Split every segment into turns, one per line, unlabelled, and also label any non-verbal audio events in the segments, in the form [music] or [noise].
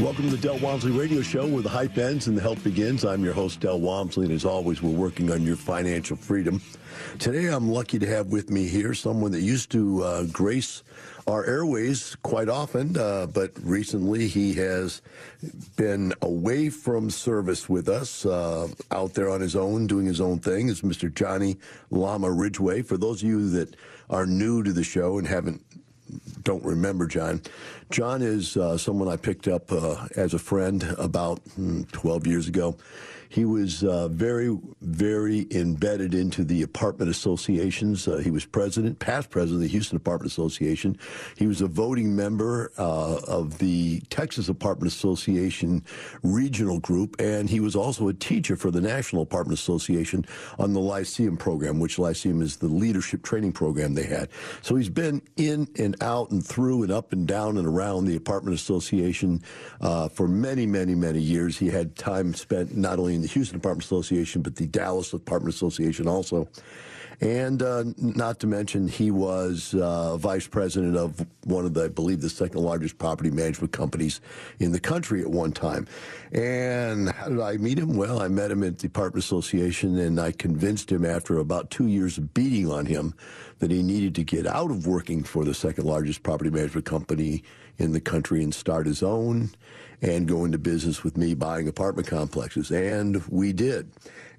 Welcome to the Del Walmsley Radio Show where the hype ends and the help begins. I'm your host, Del Walmsley, and as always, we're working on your financial freedom. Today, I'm lucky to have with me here someone that used to uh, grace our airways quite often, uh, but recently he has been away from service with us, uh, out there on his own, doing his own thing. Is Mr. Johnny Lama Ridgway. For those of you that are new to the show and haven't don't remember John. John is uh, someone I picked up uh, as a friend about hmm, 12 years ago. He was uh, very, very embedded into the apartment associations. Uh, he was president, past president of the Houston Apartment Association. He was a voting member uh, of the Texas Apartment Association regional group, and he was also a teacher for the National Apartment Association on the Lyceum program, which Lyceum is the leadership training program they had. So he's been in and out and through and up and down and around the apartment association uh, for many, many, many years. He had time spent not only in the Houston Apartment Association, but the Dallas Apartment Association also. And uh, not to mention, he was uh, vice president of one of the, I believe, the second largest property management companies in the country at one time. And how did I meet him? Well, I met him at the Apartment Association, and I convinced him after about two years of beating on him that he needed to get out of working for the second largest property management company in the country and start his own and go into business with me buying apartment complexes. And we did.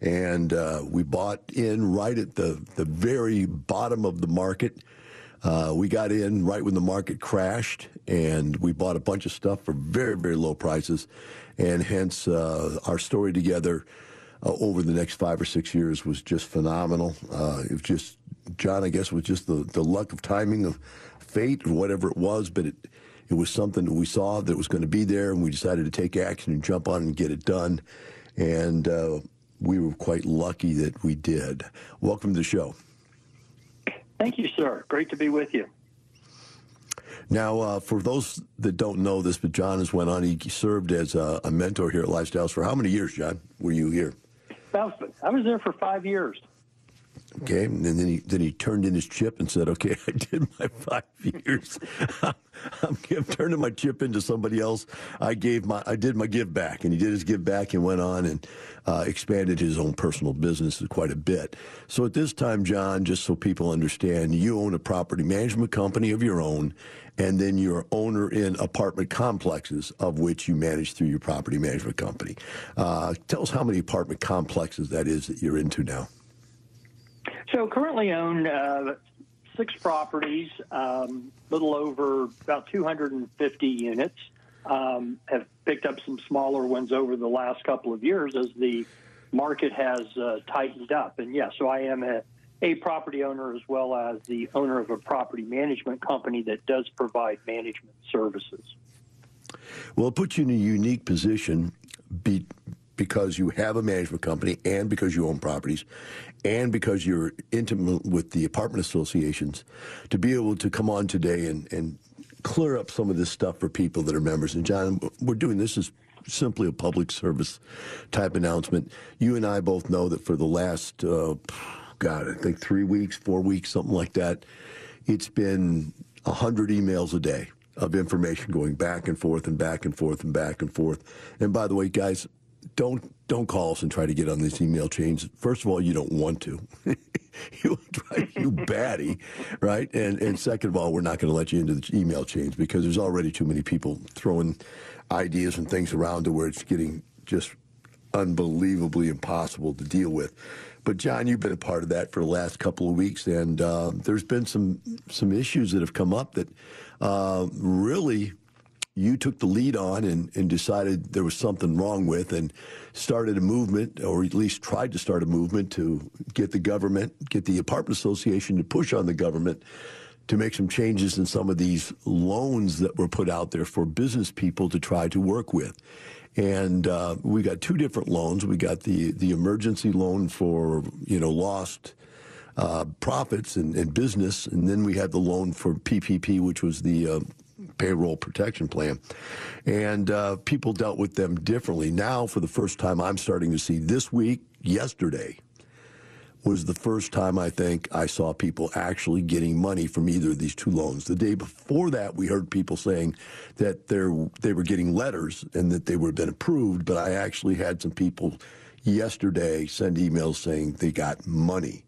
And uh, we bought in right at the, the very bottom of the market. Uh, we got in right when the market crashed, and we bought a bunch of stuff for very, very low prices. And hence, uh, our story together uh, over the next five or six years was just phenomenal. Uh, it was just, John, I guess, was just the, the luck of timing of fate or whatever it was, but it, it was something that we saw that was going to be there, and we decided to take action and jump on and get it done. And uh, we were quite lucky that we did. Welcome to the show.
Thank you, sir. Great to be with you.
Now, uh, for those that don't know this, but John has went on. He served as a, a mentor here at Lifestyles for how many years, John? Were you here?
I was there for five years.
Okay, and then he then he turned in his chip and said, "Okay, [laughs] I did my five [laughs] years. I'm, I'm turning my chip into somebody else. I gave my I did my give back, and he did his give back and went on and uh, expanded his own personal business quite a bit. So at this time, John, just so people understand, you own a property management company of your own, and then you're owner in apartment complexes of which you manage through your property management company. Uh, tell us how many apartment complexes that is that you're into now.
So currently own uh, six properties, um, little over about 250 units. Um, have picked up some smaller ones over the last couple of years as the market has uh, tightened up. And yeah, so I am a, a property owner as well as the owner of a property management company that does provide management services.
Well, it puts you in a unique position be, because you have a management company and because you own properties and because you're intimate with the apartment associations to be able to come on today and, and clear up some of this stuff for people that are members. And John, we're doing this is simply a public service type announcement. You and I both know that for the last, uh, God, I think three weeks, four weeks, something like that, it's been 100 emails a day of information going back and forth and back and forth and back and forth. And by the way, guys, don't don't call us and try to get on these email chains. First of all, you don't want to. [laughs] you drive you batty, right? And and second of all, we're not going to let you into the email chains because there's already too many people throwing ideas and things around to where it's getting just unbelievably impossible to deal with. But John, you've been a part of that for the last couple of weeks, and uh, there's been some some issues that have come up that uh, really you took the lead on and, and decided there was something wrong with and started a movement, or at least tried to start a movement to get the government, get the apartment association to push on the government to make some changes in some of these loans that were put out there for business people to try to work with. And uh, we got two different loans. We got the, the emergency loan for, you know, lost uh, profits and, and, business. And then we had the loan for PPP, which was the uh, payroll protection plan. And uh, people dealt with them differently. Now, for the first time, I'm starting to see this week, yesterday, was the first time I think I saw people actually getting money from either of these two loans. The day before that, we heard people saying that they were getting letters and that they were been approved, but I actually had some people yesterday send emails saying they got money.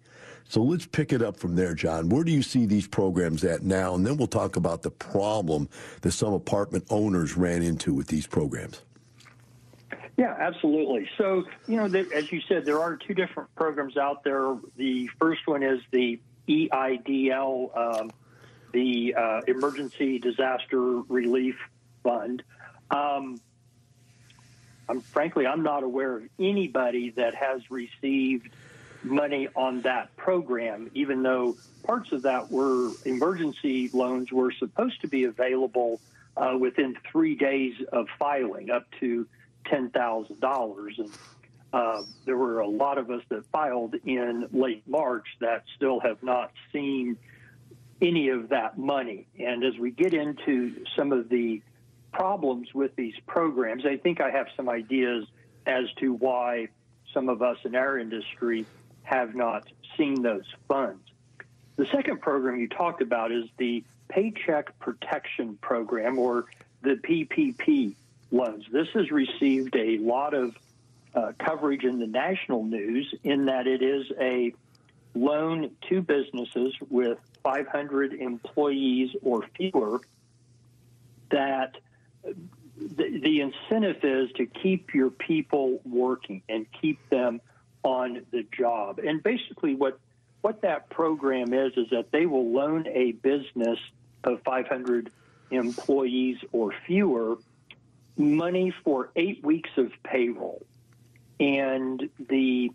So let's pick it up from there, John. Where do you see these programs at now? And then we'll talk about the problem that some apartment owners ran into with these programs.
Yeah, absolutely. So, you know, as you said, there are two different programs out there. The first one is the EIDL, um, the uh, Emergency Disaster Relief Fund. Um, I'm frankly, I'm not aware of anybody that has received money on that program, even though parts of that were emergency loans were supposed to be available uh, within three days of filing, up to ten thousand dollars. And uh, there were a lot of us that filed in late March that still have not seen any of that money. And as we get into some of the problems with these programs, I think I have some ideas as to why some of us in our industry have not seen those funds. The second program you talked about is the Paycheck Protection Program, or the PPP loans. This has received a lot of uh, coverage in the national news in that it is a loan to businesses with 500 employees or fewer that the, the incentive is to keep your people working and keep them on the job. And basically, what what that program is is that they will loan a business of 500 employees or fewer money for eight weeks of payroll, and the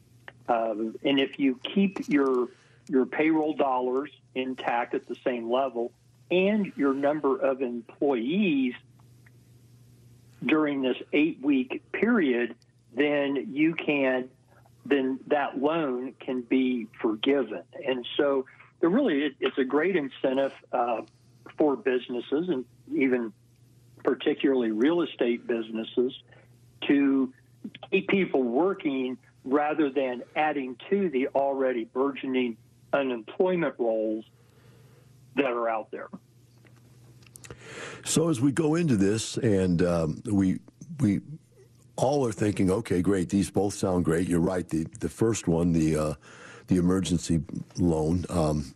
um, and if you keep your your payroll dollars intact at the same level and your number of employees during this eight week period, then you can then that loan can be forgiven. And so, there really it, it's a great incentive uh, for businesses and even particularly real estate businesses to keep people working rather than adding to the already burgeoning unemployment rolls that are out there.
So as we go into this, and um, we we all are thinking, okay, great. These both sound great. You're right. The the first one, the uh, the emergency loan. Um,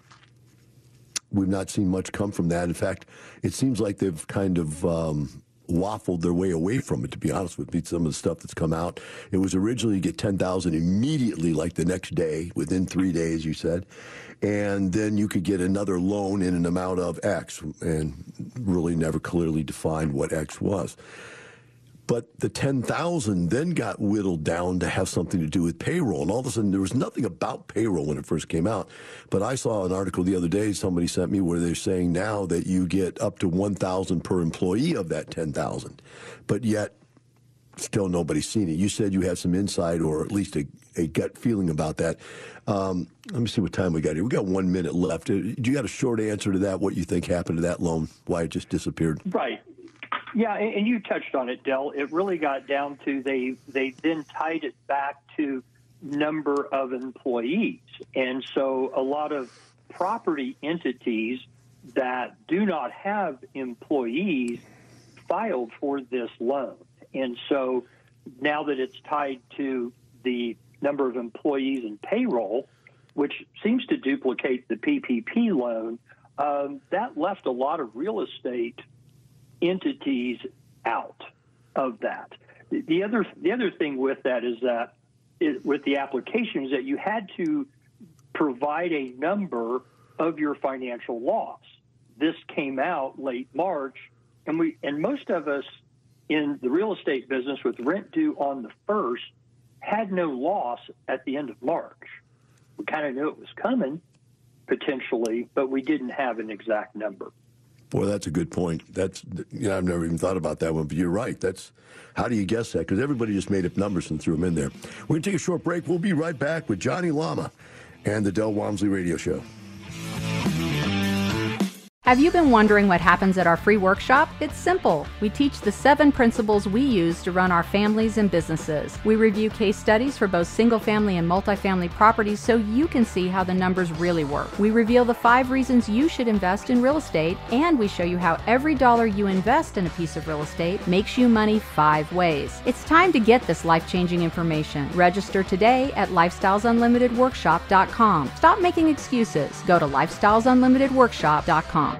we've not seen much come from that. In fact, it seems like they've kind of um, waffled their way away from it. To be honest with you, some of the stuff that's come out, it was originally you get ten thousand immediately, like the next day, within three days. You said, and then you could get another loan in an amount of X, and really never clearly defined what X was. But the 10,000 then got whittled down to have something to do with payroll. And all of a sudden, there was nothing about payroll when it first came out. But I saw an article the other day somebody sent me where they're saying now that you get up to 1,000 per employee of that 10,000. But yet, still nobody's seen it. You said you had some insight or at least a, a gut feeling about that. Um, let me see what time we got here. We got one minute left. Uh, do you got a short answer to that? What you think happened to that loan? Why it just disappeared?
Right. Yeah, and you touched on it, Del. It really got down to they they then tied it back to number of employees, and so a lot of property entities that do not have employees filed for this loan, and so now that it's tied to the number of employees and payroll, which seems to duplicate the PPP loan, um, that left a lot of real estate entities out of that. The other the other thing with that is that with the application is that you had to provide a number of your financial loss. This came out late March, and we and most of us in the real estate business with rent due on the first had no loss at the end of March. We kind of knew it was coming potentially, but we didn't have an exact number.
Boy, that's a good point. That's you know I've never even thought about that one, but you're right. That's how do you guess that? Because everybody just made up numbers and threw them in there. We're gonna take a short break. We'll be right back with Johnny Lama and the Del Walmsley Radio Show.
Have you been wondering what happens at our free workshop? It's simple. We teach the seven principles we use to run our families and businesses. We review case studies for both single family and multifamily properties so you can see how the numbers really work. We reveal the five reasons you should invest in real estate, and we show you how every dollar you invest in a piece of real estate makes you money five ways. It's time to get this life changing information. Register today at lifestylesunlimitedworkshop.com. Stop making excuses. Go to lifestylesunlimitedworkshop.com.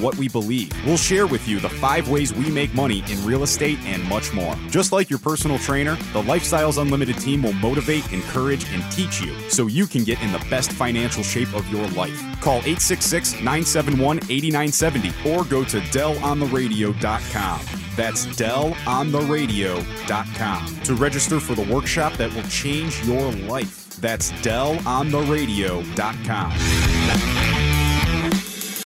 what we believe. We'll share with you the five ways we make money in real estate and much more. Just like your personal trainer, the Lifestyles Unlimited team will motivate, encourage, and teach you so you can get in the best financial shape of your life. Call 866 971 8970 or go to DellOnTheRadio.com. That's DellOnTheRadio.com to register for the workshop that will change your life. That's DellOnTheRadio.com.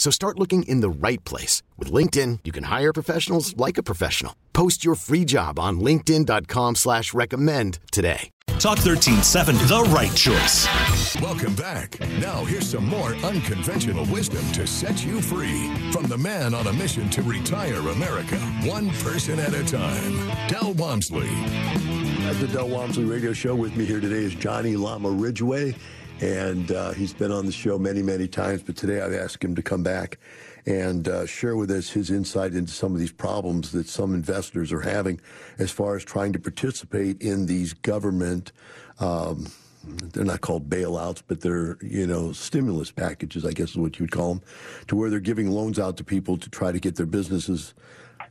So start looking in the right place. With LinkedIn, you can hire professionals like a professional. Post your free job on linkedin.com slash recommend today.
Talk 1370, the right choice.
Welcome back. Now here's some more unconventional wisdom to set you free. From the man on a mission to retire America, one person at a time. Del Walmsley.
At the Del Walmsley Radio Show, with me here today is Johnny Lama Ridgway and uh, he's been on the show many, many times. But today I'd ask him to come back and uh, share with us his insight into some of these problems that some investors are having as far as trying to participate in these government. Um, they're not called bailouts, but they're, you know, stimulus packages, I guess is what you would call them, to where they're giving loans out to people to try to get their businesses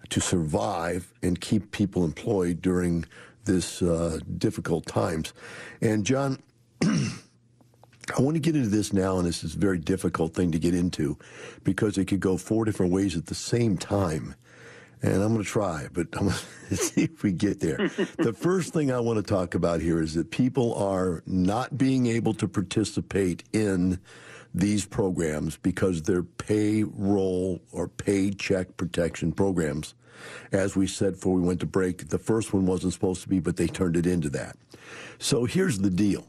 to survive and keep people employed during this uh, difficult times. And John, [clears throat] I want to get into this now, and this is a very difficult thing to get into because it could go four different ways at the same time. And I'm going to try, but I'm going [laughs] to see if we get there. [laughs] the first thing I want to talk about here is that people are not being able to participate in these programs because they're payroll or paycheck protection programs. As we said before we went to break, the first one wasn't supposed to be, but they turned it into that. So here's the deal.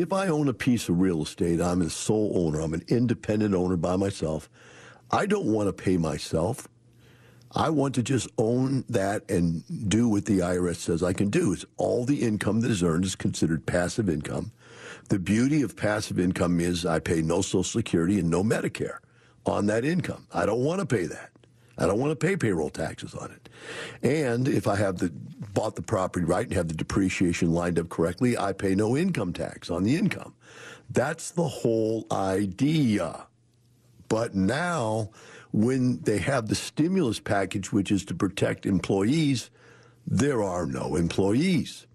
If I own a piece of real estate, I'm a sole owner, I'm an independent owner by myself. I don't want to pay myself. I want to just own that and do what the IRS says I can do. It's all the income that is earned is considered passive income. The beauty of passive income is I pay no Social Security and no Medicare on that income. I don't want to pay that. I don't want to pay payroll taxes on it. And if I have the bought the property right and have the depreciation lined up correctly, I pay no income tax on the income. That's the whole idea. But now when they have the stimulus package which is to protect employees, there are no employees.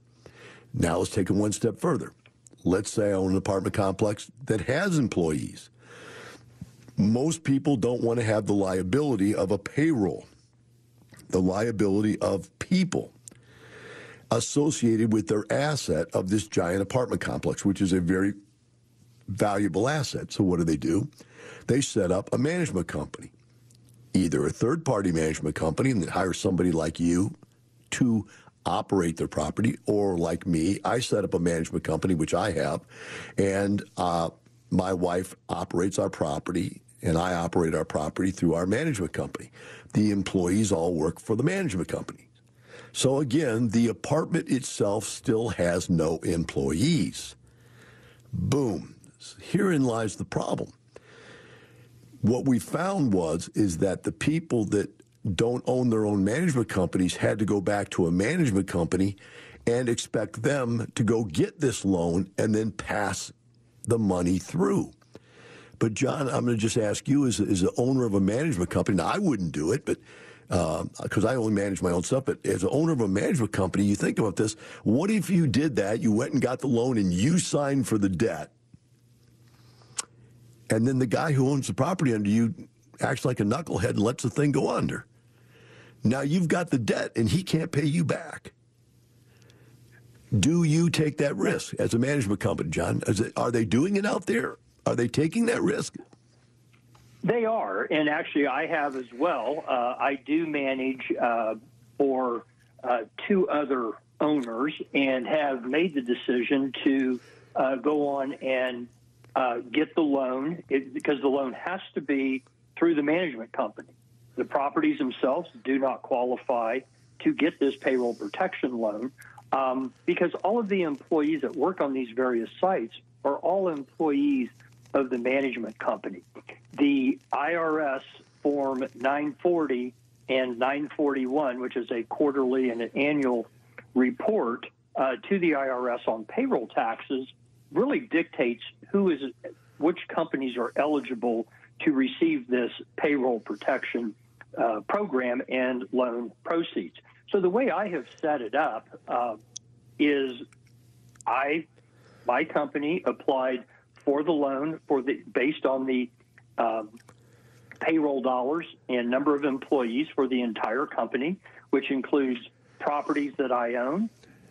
Now let's take it one step further. Let's say I own an apartment complex that has employees most people don't want to have the liability of a payroll, the liability of people associated with their asset of this giant apartment complex, which is a very valuable asset. So, what do they do? They set up a management company, either a third party management company and they hire somebody like you to operate their property, or like me, I set up a management company, which I have, and uh, my wife operates our property and I operate our property through our management company. The employees all work for the management company. So again, the apartment itself still has no employees. Boom. Herein lies the problem. What we found was is that the people that don't own their own management companies had to go back to a management company and expect them to go get this loan and then pass the money through. But John, I'm going to just ask you, as, as the owner of a management company, now I wouldn't do it, but because uh, I only manage my own stuff. But as the owner of a management company, you think about this. What if you did that? You went and got the loan and you signed for the debt. And then the guy who owns the property under you acts like a knucklehead and lets the thing go under. Now you've got the debt and he can't pay you back. Do you take that risk as a management company, John? It, are they doing it out there? Are they taking that risk?
They are, and actually, I have as well. Uh, I do manage uh, for uh, two other owners and have made the decision to uh, go on and uh, get the loan it, because the loan has to be through the management company. The properties themselves do not qualify to get this payroll protection loan um, because all of the employees that work on these various sites are all employees of the management company. The IRS Form 940 and 941, which is a quarterly and an annual report uh, to the IRS on payroll taxes, really dictates who is which companies are eligible to receive this payroll protection uh, program and loan proceeds. So the way I have set it up uh, is I my company applied for the loan for the based on the um, payroll dollars and number of employees for the entire company, which includes properties that I own,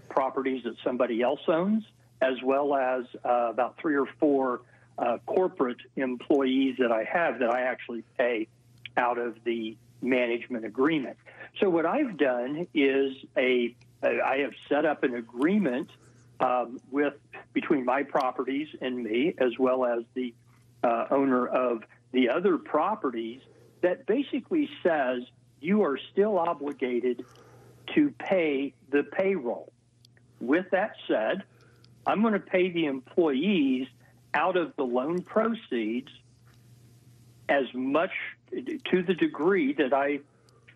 properties that somebody else owns, as well as uh, about three or four uh, corporate employees that I have that I actually pay out of the management agreement. So what I've done is a I have set up an agreement um, with between my properties and me, as well as the uh, owner of the other properties, that basically says you are still obligated to pay the payroll. With that said, I'm going to pay the employees out of the loan proceeds as much to the degree that I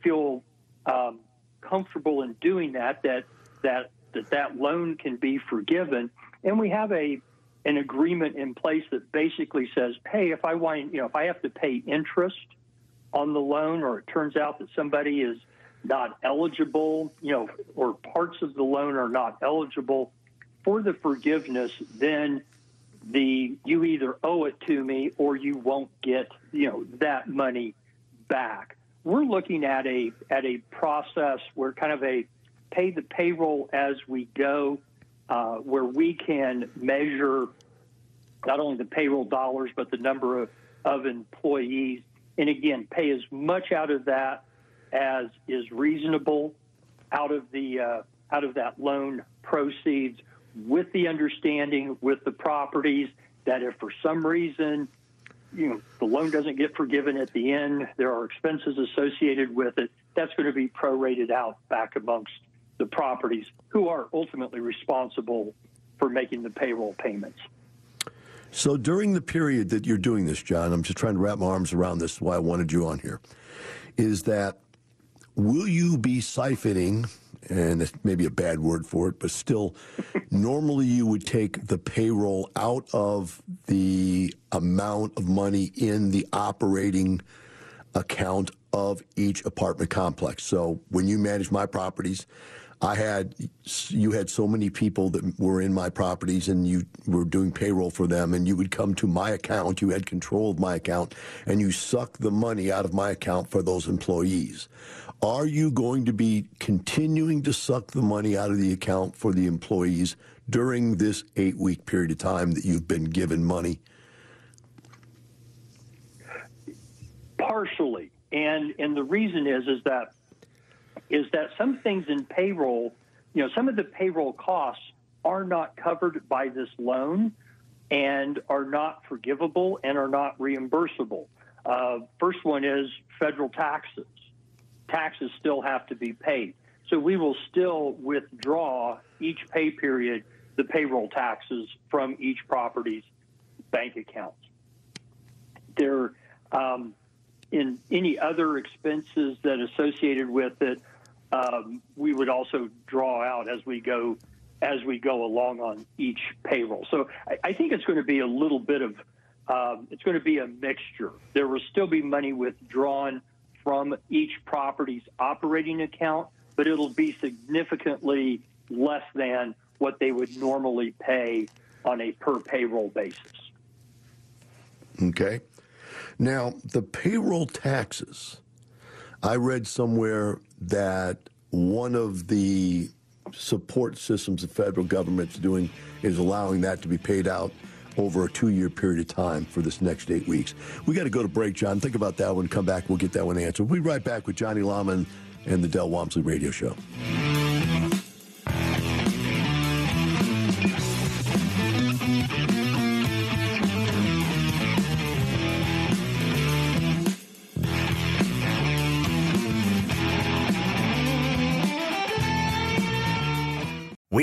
feel um, comfortable in doing that. That that that that loan can be forgiven. And we have a an agreement in place that basically says, hey, if I want, you know, if I have to pay interest on the loan, or it turns out that somebody is not eligible, you know, or parts of the loan are not eligible for the forgiveness, then the you either owe it to me or you won't get, you know, that money back. We're looking at a at a process where kind of a pay the payroll as we go, uh, where we can measure not only the payroll dollars but the number of, of employees, and again pay as much out of that as is reasonable out of the uh, out of that loan proceeds, with the understanding with the properties that if for some reason you know the loan doesn't get forgiven at the end, there are expenses associated with it. That's going to be prorated out back amongst the properties who are ultimately responsible for making the payroll payments.
So during the period that you're doing this, John, I'm just trying to wrap my arms around this. Why I wanted you on here is that will you be siphoning? And it's maybe a bad word for it, but still, [laughs] normally you would take the payroll out of the amount of money in the operating account of each apartment complex. So when you manage my properties, I had you had so many people that were in my properties and you were doing payroll for them and you would come to my account, you had control of my account and you suck the money out of my account for those employees. Are you going to be continuing to suck the money out of the account for the employees during this 8-week period of time that you've been given money?
Partially. And and the reason is is that is that some things in payroll, you know, some of the payroll costs are not covered by this loan and are not forgivable and are not reimbursable. Uh, first one is federal taxes. Taxes still have to be paid. So we will still withdraw each pay period the payroll taxes from each property's bank accounts. There, um, in any other expenses that associated with it, um, we would also draw out as we go as we go along on each payroll. So I, I think it's going to be a little bit of um, it's going to be a mixture. There will still be money withdrawn from each property's operating account, but it'll be significantly less than what they would normally pay on a per payroll basis.
Okay. Now, the payroll taxes, I read somewhere that one of the support systems the federal government's doing is allowing that to be paid out over a two year period of time for this next eight weeks. We got to go to break, John. Think about that one. Come back. We'll get that one answered. We'll be right back with Johnny Lama and the Del Walmsley Radio Show.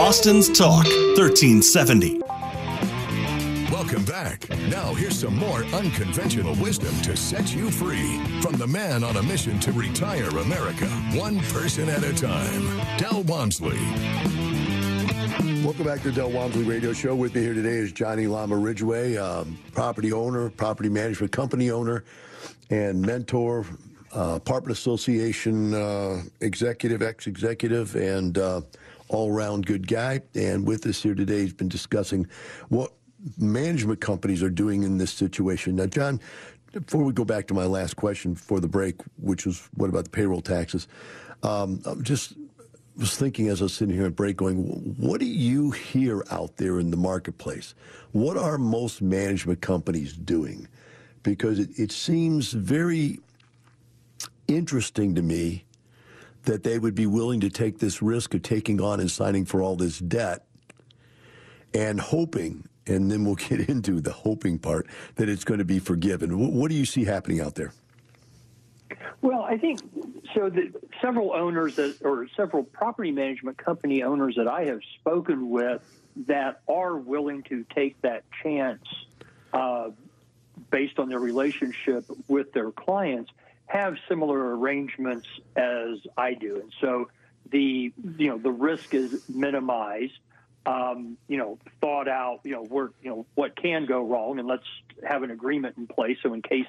Austin's Talk 1370.
Welcome back. Now, here's some more unconventional wisdom to set you free from the man on a mission to retire America, one person at a time, Del Walmsley.
Welcome back to the Del Walmsley Radio Show. With me here today is Johnny Lama Ridgeway, um, property owner, property management company owner, and mentor, uh, apartment association uh, executive, ex-executive, and uh, all-round good guy. And with us here today, he's been discussing what management companies are doing in this situation. Now, John, before we go back to my last question for the break, which was what about the payroll taxes? Um, I'm just was thinking as I was sitting here at break, going, what do you hear out there in the marketplace? What are most management companies doing? Because it, it seems very interesting to me that they would be willing to take this risk of taking on and signing for all this debt and hoping, and then we'll [laughs] get into the hoping part, that it's going to be forgiven. What, do you see happening out there?
Well, I think so. The, several owners that, or several property management company owners that I have spoken with that are willing to take that chance uh, based on their relationship with their clients have similar arrangements as I do, and so the you know the risk is minimized. Um, you know, thought out. You know, where you know what can go wrong, and let's have an agreement in place so in case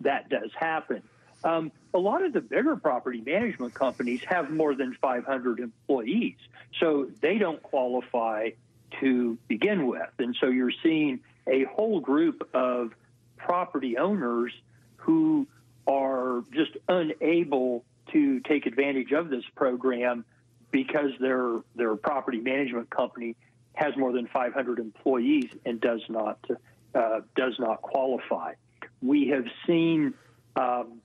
that does happen. Um, a lot of the bigger property management companies have more than 500 employees, so they don't qualify to begin with. And so you're seeing a whole group of property owners who are just unable to take advantage of this program because their their property management company has more than 500 employees and does not uh, does not qualify. We have seen um,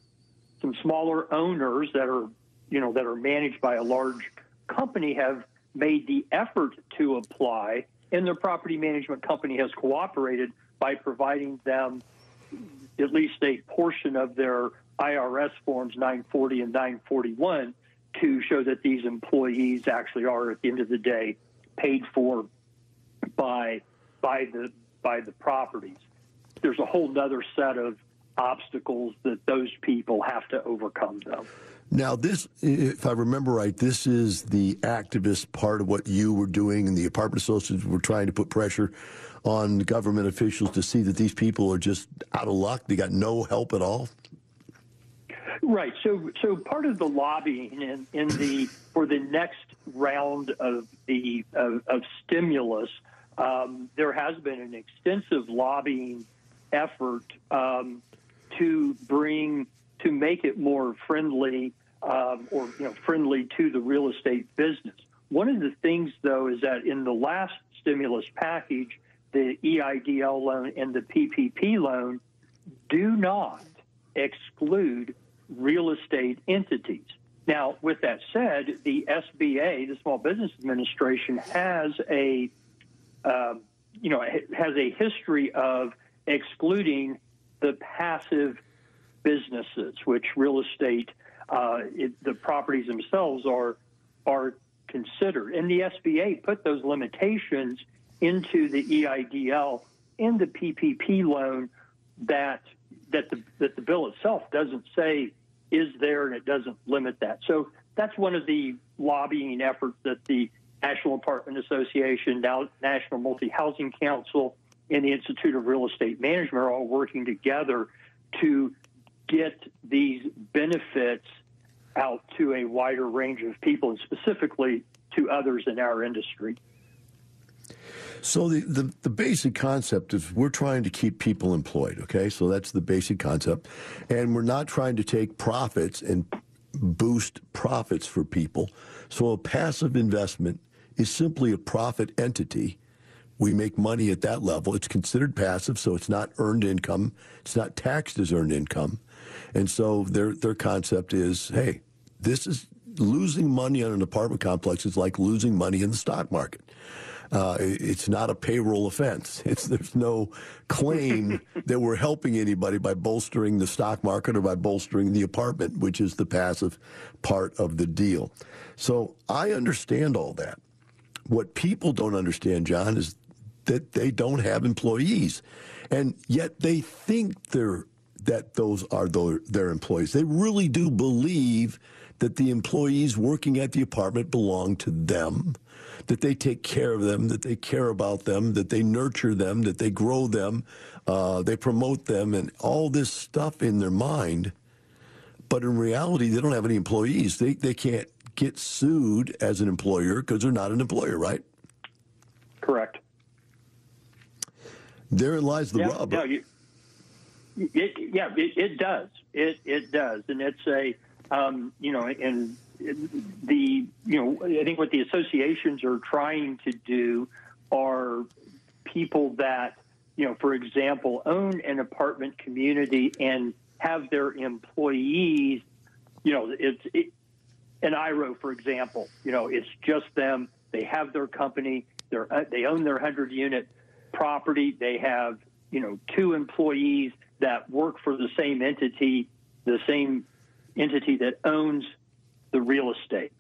some smaller owners that are you know that are managed by a large company have made the effort to apply, and their property management company has cooperated by providing them at least a portion of their IRS forms 940 and 941 to show that these employees actually are at the end of the day paid for by by the by the properties. There's a whole other set of obstacles that those people have to overcome though.
Now, this, if I remember right, this is the activist part of what you were doing, and the apartment associations were trying to put pressure on government officials to see that these people are just out of luck. They got no help at all.
Right. So, so part of the lobbying in, in the for the next round of the of, of stimulus, um, there has been an extensive lobbying effort um, to bring to make it more friendly um, or you know friendly to the real estate business. One of the things, though, is that in the last stimulus package, the EIDL loan and the PPP loan do not exclude real estate entities. Now, with that said, the SBA, the Small Business Administration, has a uh, you know has a history of excluding the passive businesses, which real estate, uh, it, the properties themselves are are considered. And the SBA put those limitations into the EIDL in the PPP loan that that the that the bill itself doesn't say is there and it doesn't limit that. So that's one of the lobbying efforts that the National Apartment Association, National Multi Housing Council, and the Institute of Real Estate Management are all working together to get these benefits out to a wider range of people and specifically to others in our industry.
So the, the, the, basic concept is we're trying to keep people employed, okay? So that's the basic concept. And we're not trying to take profits and boost profits for people. So a passive investment is simply a profit entity. We make money at that level. It's considered passive, so it's not earned income. It's not taxed as earned income. And so their their concept is, hey, this is losing money on an apartment complex is like losing money in the stock market. Uh, it's not a payroll offense. [laughs] It's, there's no claim [laughs] that we're helping anybody by bolstering the stock market or by bolstering the apartment, which is the passive part of the deal. So I understand all that. What people don't understand, John, is that they don't have employees, and yet they think they're that those are their, their employees. They really do believe that the employees working at the apartment belong to them that they take care of them, that they care about them, that they nurture them, that they grow them, uh, they promote them, and all this stuff in their mind. But in reality, they don't have any employees. They, they can't get sued as an employer because they're not an employer, right?
Correct.
Therein lies the
yeah,
rub.
No, you, it, yeah, it, it, does. It it does, and it's a um, you know, and the you know I think what the associations are trying to do are people that you know, for example, own an apartment community and have their employees, you know, it's it, an IRO, for example, you know, it's just them. They have their company. They're uh, they own their hundred unit property. They have you know two employees that work for the same entity, the same entity that owns the real estate.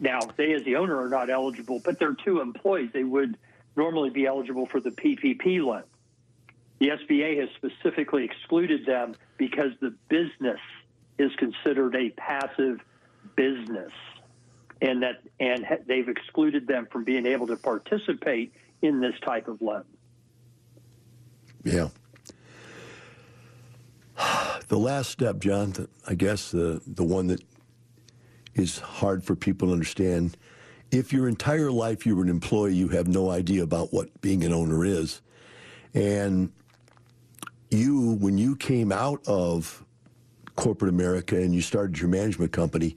Now, they as the owner are not eligible, but they're two employees. They would normally be eligible for the PPP loan. The SBA has specifically excluded them because the business is considered a passive business and that and they've excluded them from being able to participate in this type of loan.
Yeah. The last step, John, I guess the the one that is hard for people to understand. If your entire life you were an employee, you have no idea about what being an owner is. And you, when you came out of corporate America and you started your management company,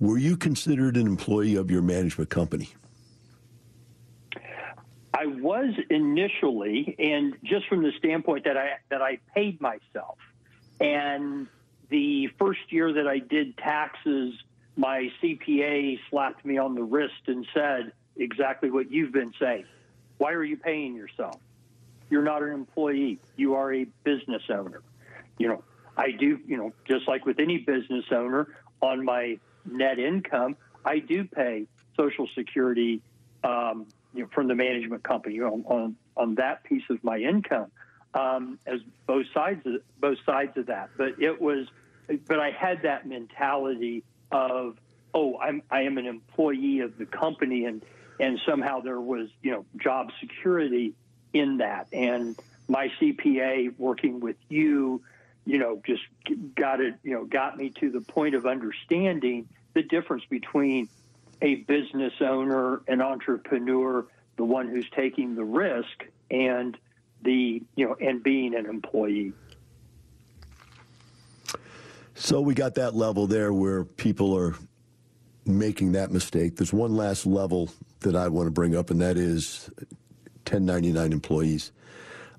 were you considered an employee of your management company?
I was initially, and just from the standpoint that I that I paid myself, and the first year that I did taxes, my CPA slapped me on the wrist and said exactly what you've been saying. Why are you paying yourself? You're not an employee. You are a business owner. You know, I do. You know, just like with any business owner, on my net income, I do pay Social Security um, you know, from the management company on, on, on that piece of my income um, as both sides of, both sides of that. But it was, but I had that mentality of, oh, I'm I am an employee of the company, and and somehow there was you know job security in that, and my CPA working with you, you know, just got it, you know, got me to the point of understanding the difference between a business owner, an entrepreneur, the one who's taking the risk, and the you know, and being an employee.
So we got that level there where people are making that mistake. There's one last level that I want to bring up, and that is 1099 employees.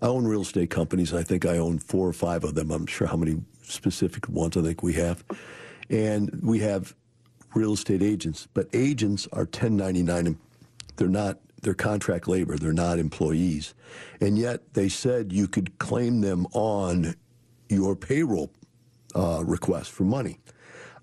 I own real estate companies. I think I own four or five of them. I'm sure how many specific ones I think we have. And we have real estate agents, but agents are 1099. They're not, they're contract labor. They're not employees. And yet they said you could claim them on your payroll uh, request for money.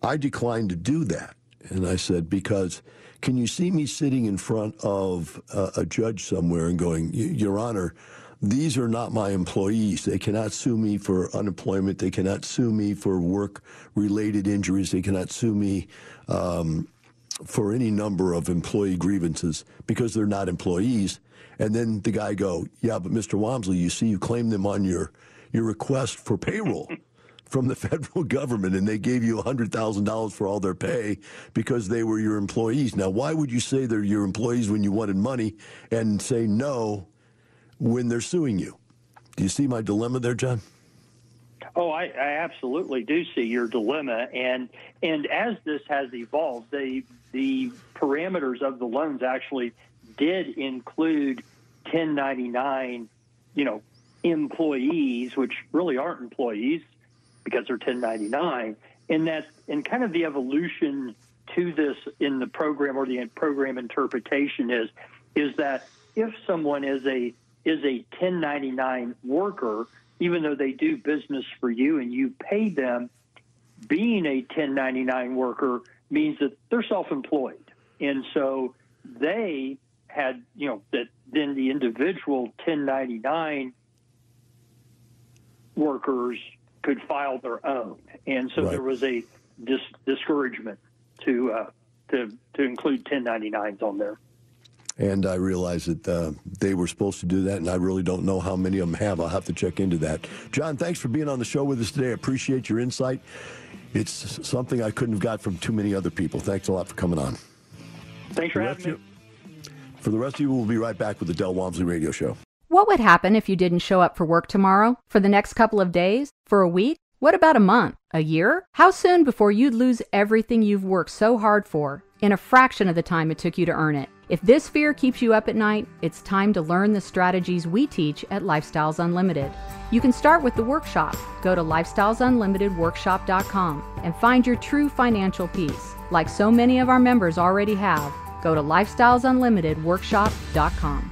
I declined to do that. And I said, because can you see me sitting in front of a, a judge somewhere and going, Your Honor, these are not my employees. They cannot sue me for unemployment. They cannot sue me for work related injuries. They cannot sue me um, for any number of employee grievances because they're not employees. And then the guy go, yeah, but Mr. Walmsley, you see, you claim them on your your request for payroll [laughs] from the federal government, and they gave you $100,000 for all their pay because they were your employees. Now, why would you say they're your employees when you wanted money and say no when they're suing you? Do you see my dilemma there, John?
Oh, I, I absolutely do see your dilemma, and and as this has evolved, the the parameters of the loans actually did include 1099, you know, employees, which really aren't employees because they're 1099, and that and kind of the evolution to this in the program or the program interpretation is is that if someone is a is a 1099 worker even though they do business for you and you pay them, being a 1099 worker means that they're self-employed. And so they had, you know, that then the individual 1099 workers could file their own. And so right. there was a dis- discouragement to, uh, to, to include 1099s on there.
And I realized that uh, they were supposed to do that, and I really don't know how many of them have. I'll have to check into that. John, thanks for being on the show with us today. I appreciate your insight. It's something I couldn't have got from too many other people. Thanks a lot for coming on.
Thanks for, for having me.
for the rest of you, we'll be right back with the Del Walmsley Radio Show.
What would happen if you didn't show up for work tomorrow? For the next couple of days? For a week? What about a month? A year? How soon before you'd lose everything you've worked so hard for in a fraction of the time it took you to earn it? If this fear keeps you up at night, it's time to learn the strategies we teach at Lifestyles Unlimited. You can start with the workshop. Go to lifestylesunlimitedworkshop.com and find your true financial peace. Like so many of our members already have, go to lifestylesunlimitedworkshop.com.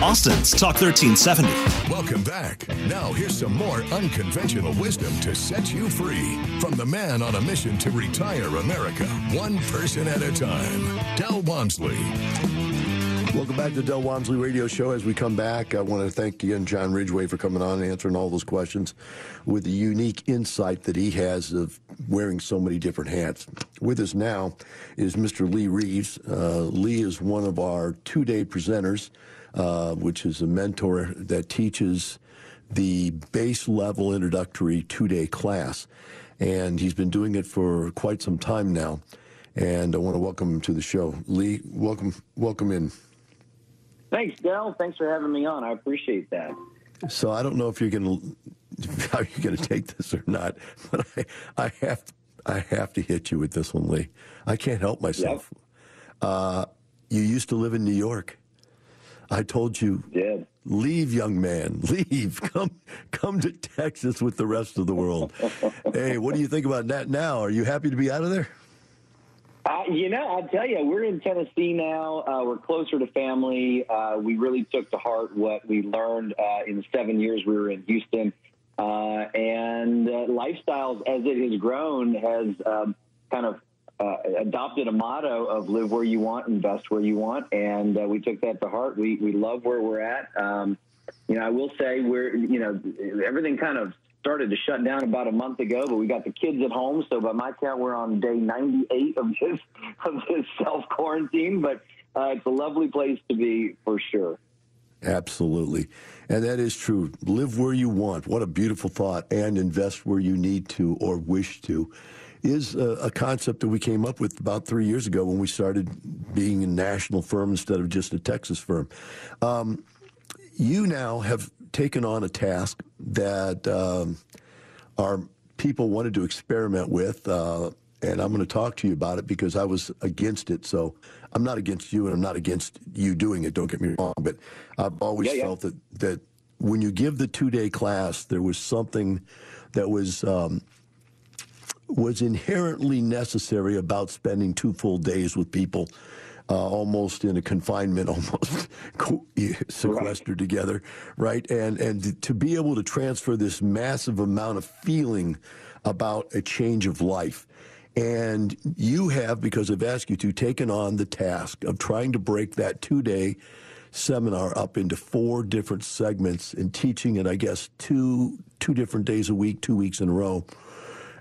Austin's Talk 1370.
Welcome back. Now, here's some more unconventional wisdom to set you free from the man on a mission to retire America, one person at a time, Del Walmsley.
Welcome back to the Del Walmsley Radio Show. As we come back, I want to thank again John Ridgway for coming on and answering all those questions with the unique insight that he has of wearing so many different hats. With us now is Mr. Lee Reeves. Uh, Lee is one of our two day presenters uh, which is a mentor that teaches the base level introductory two day class. And he's been doing it for quite some time now. And I want to welcome him to the show. Lee, welcome, welcome in.
Thanks, Del. Thanks for having me on. I appreciate that.
So I don't know if you're going [laughs] to how you're going to take this or not, but I, I have I have to hit you with this one, Lee. I can't help myself. Yep. Uh, you used to live in New York. I told you,
Did.
leave, young man, [laughs] leave. Come, come to Texas with the rest of the world. hey, what do you think about that now? Are you happy to be out of there?
Uh, you know, I'll tell you, we're in Tennessee now. Uh, we're closer to family. Uh, we really took to heart what we learned uh, in the seven years we were in Houston. Uh, and uh, lifestyles, as it has grown, has um, kind of uh, adopted a motto of live where you want, invest where you want, and uh, we took that to heart. We we love where we're at. Um, you know, I will say we're you know everything kind of started to shut down about a month ago, but we got the kids at home, so by my count, we're on day 98 of this [laughs] of this self quarantine. But uh, it's a lovely place to be for sure.
Absolutely. And that is true. Live where you want. What a beautiful thought. And invest where you need to or wish to is a, a, concept that we came up with about three years ago when we started being a national firm instead of just a Texas firm. Um, you now have taken on a task that um, our people wanted to experiment with. Uh, and I'm going to talk to you about it because I was against it. So I'm not against you, and I'm not against you doing it. Don't get me wrong, but I've always yeah, felt that that when you give the two day class, there was something that was um, was inherently necessary about spending two full days with people. Uh, almost in a confinement, [laughs] almost sequestered right. together, right? And and to be able to transfer this massive amount of feeling about a change of life. And you have, because I've asked you to, taken on the task of trying to break that two day seminar up into four different segments and teaching it, I guess, two two different days a week, two weeks in a row.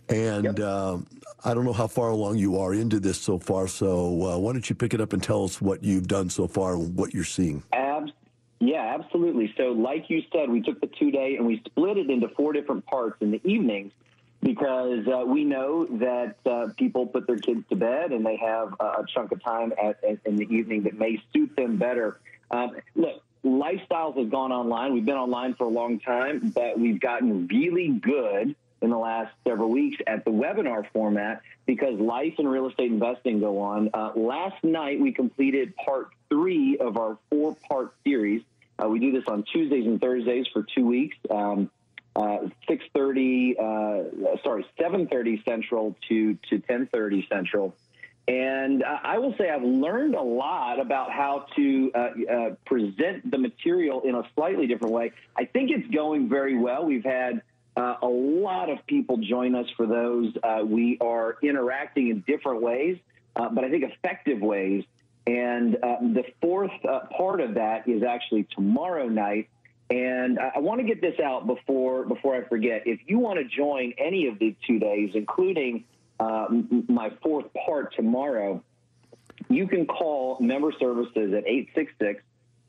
And yep. uh, I don't know how far along you are into this so far. So uh, why don't you pick it up and tell us what you've done so far and what you're seeing?
Abs- yeah, absolutely. So, like you said, we took the two day and we split it into four different parts in the evenings because uh, we know that uh, people put their kids to bed and they have a chunk of time at, at, in the evening that may suit them better. Um, look, lifestyles have gone online. We've been online for a long time, but we've gotten really good in the last several weeks at the webinar format because life and real estate investing go on. Uh, last night we completed part three of our four part series. Uh, we do this on Tuesdays and Thursdays for two weeks. Um, uh, 6.30, uh, sorry, 7.30 Central to, to 10.30 Central. And I will say I've learned a lot about how to uh, uh, present the material in a slightly different way. I think it's going very well. We've had uh, a lot of people join us for those. Uh, we are interacting in different ways, uh, but I think effective ways. And uh, the fourth uh, part of that is actually tomorrow night. And I, I want to get this out before before I forget. If you want to join any of these two days, including uh, my fourth part tomorrow, you can call member services at 866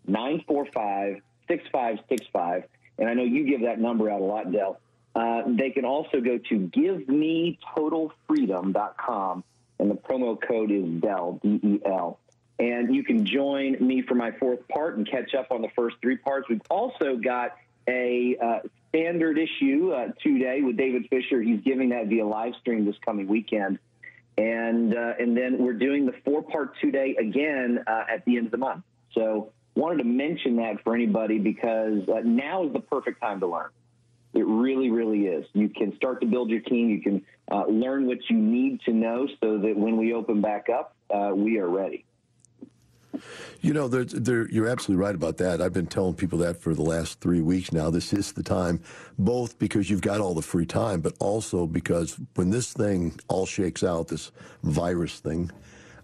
945 6565. And I know you give that number out a lot, Del. Uh, they can also go to givemetotalfreedom.com, and the promo code is DEL, D E L. and you can join me for my fourth part and catch up on the first three parts. We've also got a uh, standard issue uh, today with David Fisher. He's giving that via live stream this coming weekend. And, uh, and then we're doing the four part today again uh, at the end of the month. So wanted to mention that for anybody because now is the perfect time to learn. It really, really is. You can start to build your team. You can uh, learn what you need to know so that when we open back up, uh, we are ready.
You know, they're, they're, you're absolutely right about that. I've been telling people that for the last three weeks now. This is the time, both because you've got all the free time, but also because when this thing all shakes out, this virus thing,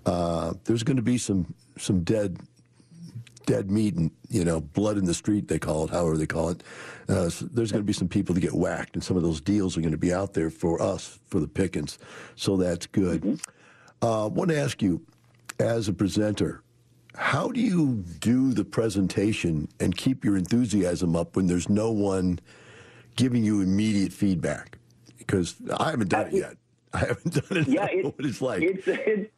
uh, there's going to be some some dead dead meat and you know blood in the street they call it however they call it uh, so there's going to be some people to get whacked and some of those deals are going to be out there for us for the pickings. So that's good. Mm-hmm. uh, i want to ask you as a presenter how do you do the presentation and keep your enthusiasm up when there's no one giving you immediate feedback? Because i haven't done it yet. I haven't done it.
Yeah
it, what it's like.
it's, it's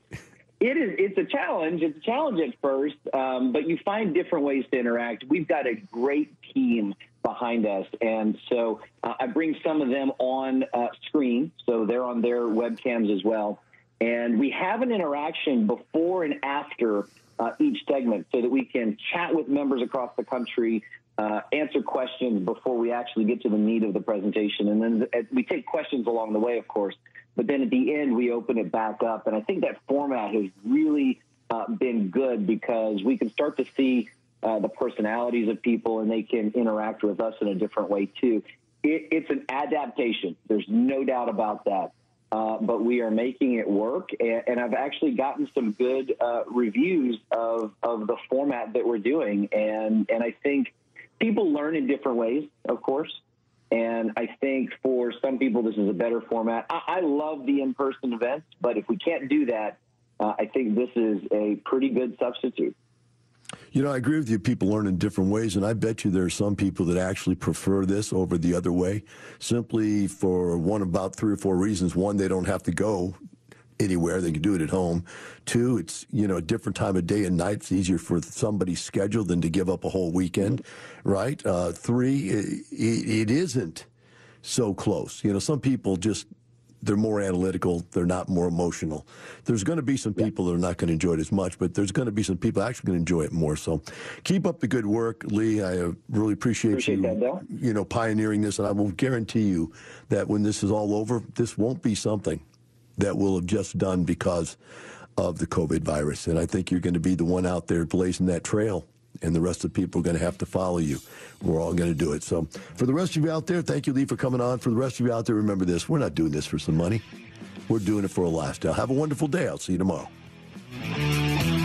it is. It's a challenge. It's a challenge at first, um, but you find different ways to interact. We've got a great team behind us, and so uh, I bring some of them on uh, screen, so they're on their webcams as well. And we have an interaction before and after uh, each segment, so that we can chat with members across the country, uh, answer questions before we actually get to the meat of the presentation, and then uh, we take questions along the way, of course. But then at the end, we open it back up. And I think that format has really uh, been good because we can start to see uh, the personalities of people and they can interact with us in a different way too. It, it's an adaptation. There's no doubt about that. Uh, but we are making it work, and, and I've actually gotten some good uh, reviews of, of the format that we're doing, and and I think people learn in different ways, of course. And I think for some people, this is a better format. I, I love the in person events, but if we can't do that, uh, I think this is a pretty good substitute.
You know, I agree with you. People learn in different ways, and I bet you there are some people that actually prefer this over the other way, simply for one about three or four reasons. One, they don't have to go anywhere. They can do it at home. Two, it's, you know, a different time of day and night. It's easier for somebody's schedule than to give up a whole weekend, right? Uh, three, it, it isn't so close. You know, some people just, they're more analytical. They're not more emotional. There's going to be some people that are not going to enjoy it as much, but there's going to be some people actually going to enjoy it more. So keep up the good work, Lee. I uh, really appreciate,
appreciate
you,
that,
you know, pioneering this. And I will guarantee you that when this is all over, this won't be something that we'll have just done because of the COVID virus. And I think you're going to be the one out there blazing that trail, and the rest of the people are going to have to follow you. We're all going to do it. So, for the rest of you out there, thank you, Lee, for coming on. For the rest of you out there, remember this we're not doing this for some money, we're doing it for a lifestyle. Have a wonderful day. I'll see you tomorrow.